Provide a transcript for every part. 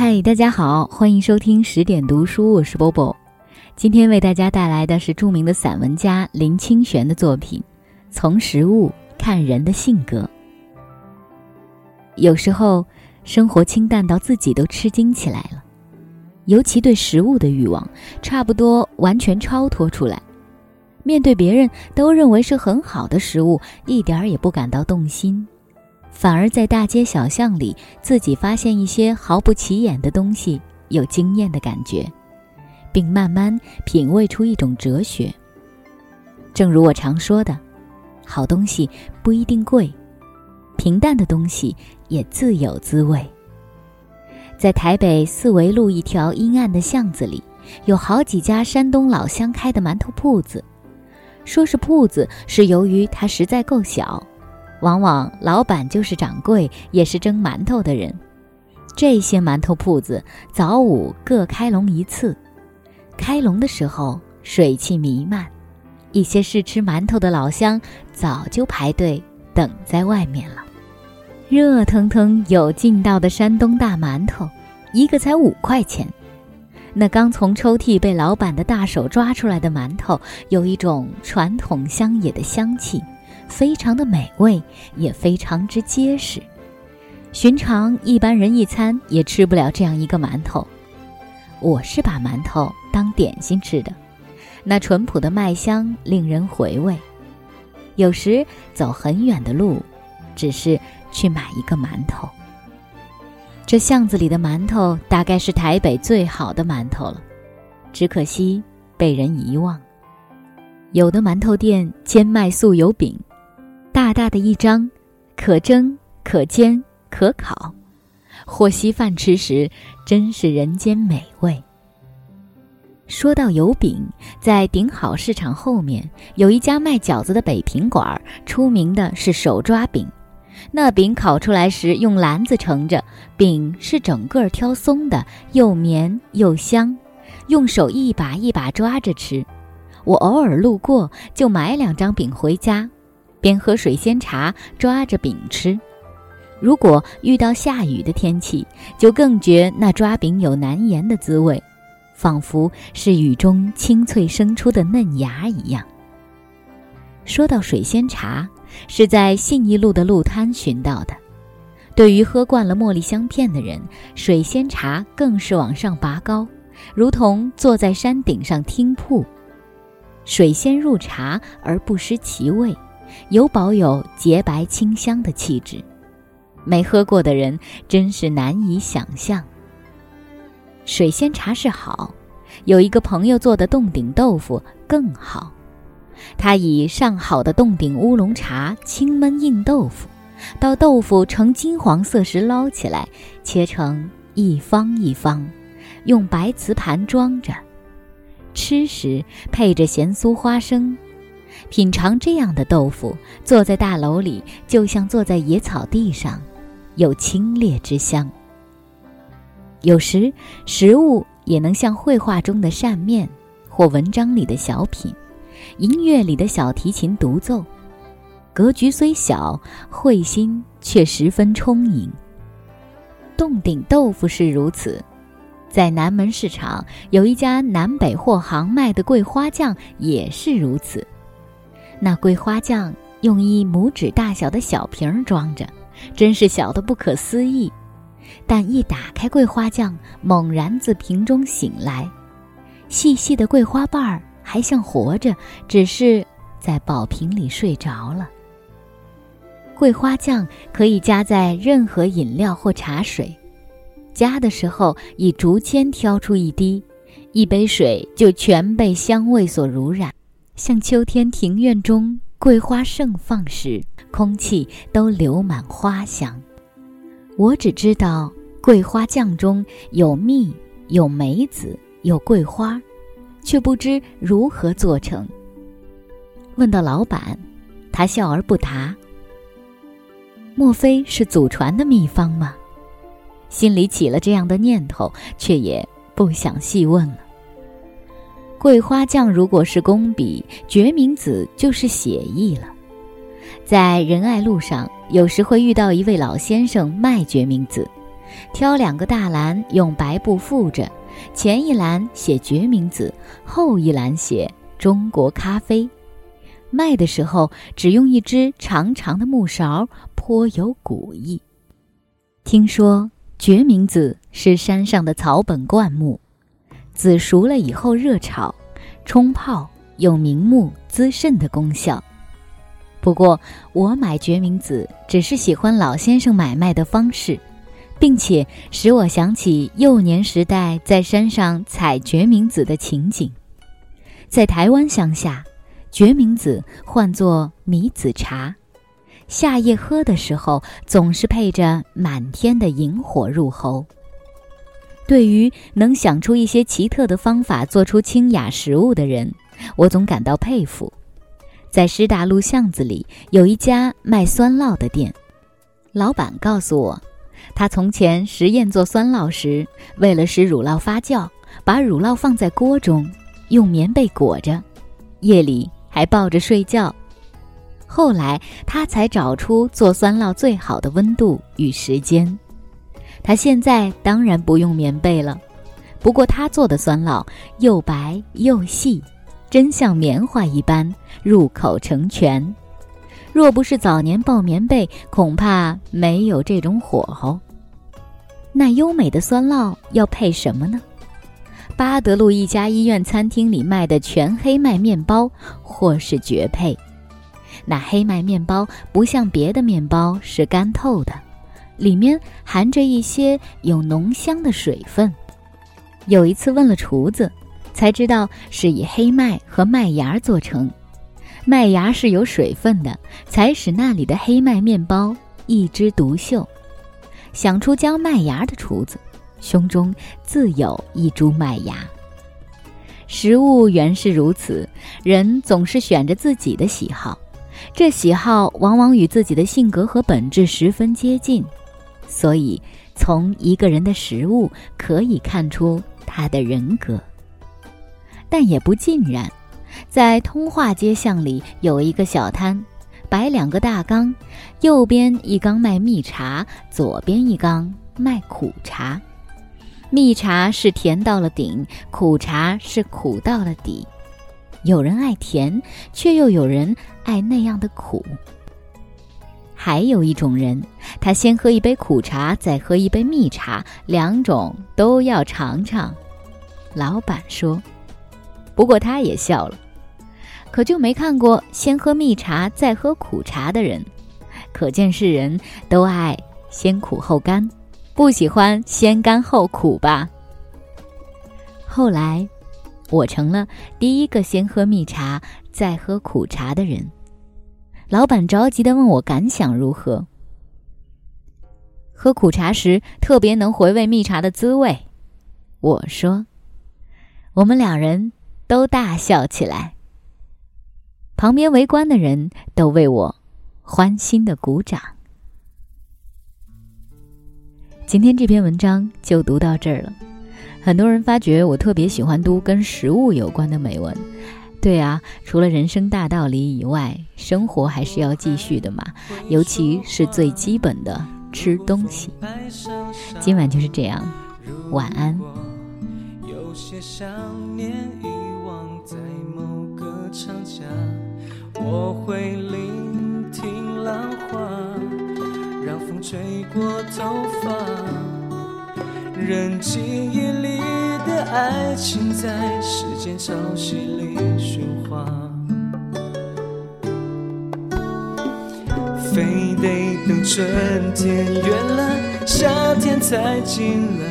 嗨，大家好，欢迎收听十点读书，我是波波。今天为大家带来的是著名的散文家林清玄的作品《从食物看人的性格》。有时候，生活清淡到自己都吃惊起来了，尤其对食物的欲望，差不多完全超脱出来。面对别人都认为是很好的食物，一点儿也不感到动心。反而在大街小巷里，自己发现一些毫不起眼的东西，有惊艳的感觉，并慢慢品味出一种哲学。正如我常说的，好东西不一定贵，平淡的东西也自有滋味。在台北四维路一条阴暗的巷子里，有好几家山东老乡开的馒头铺子。说是铺子，是由于它实在够小。往往老板就是掌柜，也是蒸馒头的人。这些馒头铺子早午各开笼一次，开笼的时候水汽弥漫，一些试吃馒头的老乡早就排队等在外面了。热腾腾有劲道的山东大馒头，一个才五块钱。那刚从抽屉被老板的大手抓出来的馒头，有一种传统乡野的香气。非常的美味，也非常之结实。寻常一般人一餐也吃不了这样一个馒头。我是把馒头当点心吃的，那淳朴的麦香令人回味。有时走很远的路，只是去买一个馒头。这巷子里的馒头大概是台北最好的馒头了，只可惜被人遗忘。有的馒头店兼卖素油饼。大大的一张，可蒸可煎可烤，或稀饭吃时，真是人间美味。说到油饼，在顶好市场后面有一家卖饺子的北平馆，出名的是手抓饼。那饼烤出来时用篮子盛着，饼是整个挑松的，又绵又香，用手一把一把抓着吃。我偶尔路过，就买两张饼回家。边喝水仙茶，抓着饼吃。如果遇到下雨的天气，就更觉那抓饼有难言的滋味，仿佛是雨中清脆生出的嫩芽一样。说到水仙茶，是在信义路的路摊寻到的。对于喝惯了茉莉香片的人，水仙茶更是往上拔高，如同坐在山顶上听瀑。水仙入茶而不失其味。有保有洁白清香的气质，没喝过的人真是难以想象。水仙茶是好，有一个朋友做的洞顶豆腐更好。他以上好的洞顶乌龙茶清焖硬豆腐，到豆腐呈金黄色时捞起来，切成一方一方，用白瓷盘装着，吃时配着咸酥花生。品尝这样的豆腐，坐在大楼里，就像坐在野草地上，有清冽之香。有时，食物也能像绘画中的扇面，或文章里的小品，音乐里的小提琴独奏。格局虽小，慧心却十分充盈。洞顶豆腐是如此，在南门市场有一家南北货行卖的桂花酱也是如此。那桂花酱用一拇指大小的小瓶装着，真是小的不可思议。但一打开桂花酱，猛然自瓶中醒来，细细的桂花瓣儿还像活着，只是在宝瓶里睡着了。桂花酱可以加在任何饮料或茶水，加的时候以竹签挑出一滴，一杯水就全被香味所濡染。像秋天庭院中桂花盛放时，空气都流满花香。我只知道桂花酱中有蜜，有梅子，有桂花，却不知如何做成。问到老板，他笑而不答。莫非是祖传的秘方吗？心里起了这样的念头，却也不想细问了。桂花酱如果是工笔，决明子就是写意了。在仁爱路上，有时会遇到一位老先生卖决明子，挑两个大篮，用白布覆着，前一篮写决明子，后一篮写中国咖啡。卖的时候只用一只长长的木勺，颇有古意。听说决明子是山上的草本灌木，紫熟了以后热炒、冲泡，有明目滋肾的功效。不过我买决明子只是喜欢老先生买卖的方式，并且使我想起幼年时代在山上采决明子的情景。在台湾乡下。决明子唤作米子茶，夏夜喝的时候总是配着满天的萤火入喉。对于能想出一些奇特的方法做出清雅食物的人，我总感到佩服。在师大路巷子里有一家卖酸酪的店，老板告诉我，他从前实验做酸酪时，为了使乳酪发酵，把乳酪放在锅中，用棉被裹着，夜里。还抱着睡觉，后来他才找出做酸酪最好的温度与时间。他现在当然不用棉被了，不过他做的酸酪又白又细，真像棉花一般入口成泉。若不是早年抱棉被，恐怕没有这种火候。那优美的酸酪要配什么呢？巴德路一家医院餐厅里卖的全黑麦面包，或是绝配。那黑麦面包不像别的面包是干透的，里面含着一些有浓香的水分。有一次问了厨子，才知道是以黑麦和麦芽做成。麦芽是有水分的，才使那里的黑麦面包一枝独秀。想出将麦芽的厨子。胸中自有一株麦芽。食物原是如此，人总是选着自己的喜好，这喜好往往与自己的性格和本质十分接近，所以从一个人的食物可以看出他的人格。但也不尽然，在通化街巷里有一个小摊，摆两个大缸，右边一缸卖蜜茶，左边一缸卖苦茶。蜜茶是甜到了顶，苦茶是苦到了底。有人爱甜，却又有人爱那样的苦。还有一种人，他先喝一杯苦茶，再喝一杯蜜茶，两种都要尝尝。老板说，不过他也笑了，可就没看过先喝蜜茶再喝苦茶的人。可见世人都爱先苦后甘。不喜欢先甘后苦吧？后来，我成了第一个先喝蜜茶再喝苦茶的人。老板着急的问我感想如何。喝苦茶时特别能回味蜜茶的滋味，我说。我们两人都大笑起来，旁边围观的人都为我欢欣的鼓掌。今天这篇文章就读到这儿了。很多人发觉我特别喜欢读跟食物有关的美文。对啊，除了人生大道理以外，生活还是要继续的嘛，尤其是最基本的吃东西。今晚就是这样，晚安。有些想念遗忘在某个长假，我会聆听浪花。让风吹过头发，任记忆里的爱情在时间潮汐里喧哗，非得等春天远了，夏天才近了。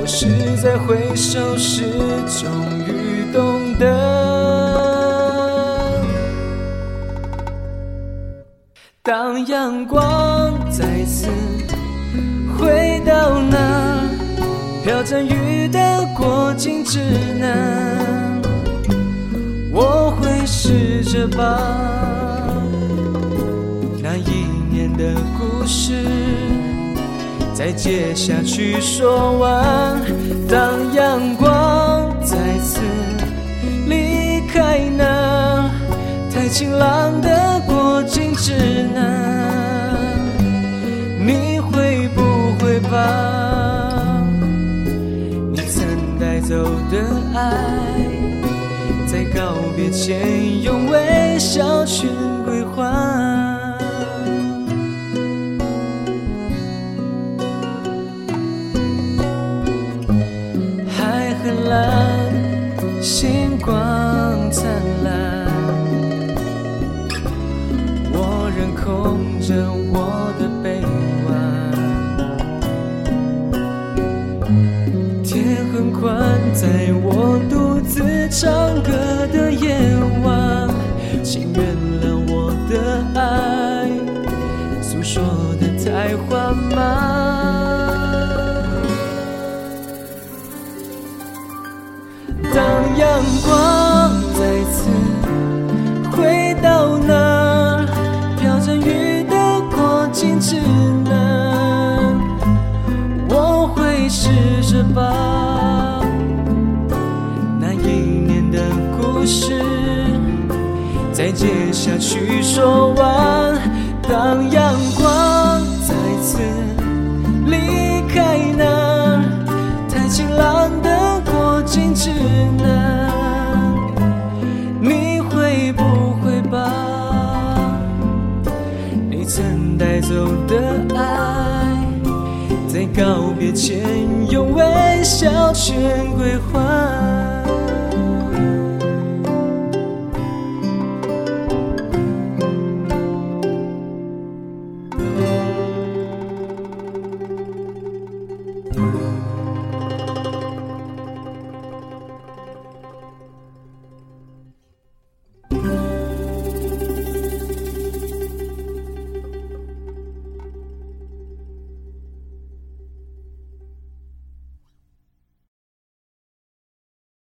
我是在回首时终于懂得。当阳光再次回到那飘着雨的过境之南，我会试着把那一年的故事再接下去说完。当阳光再次离开那太晴朗的。过境之南，的爱，在告别前用微笑去归还。天很宽，在我独自唱歌的夜晚，请原谅我的爱，诉说的太缓慢。当阳光再次回到那飘着雨的过境之南，我会试着把再接下去说完。当阳光再次离开那太晴朗的过境之南，你会不会把你曾带走的爱，在告别前用微笑全归还？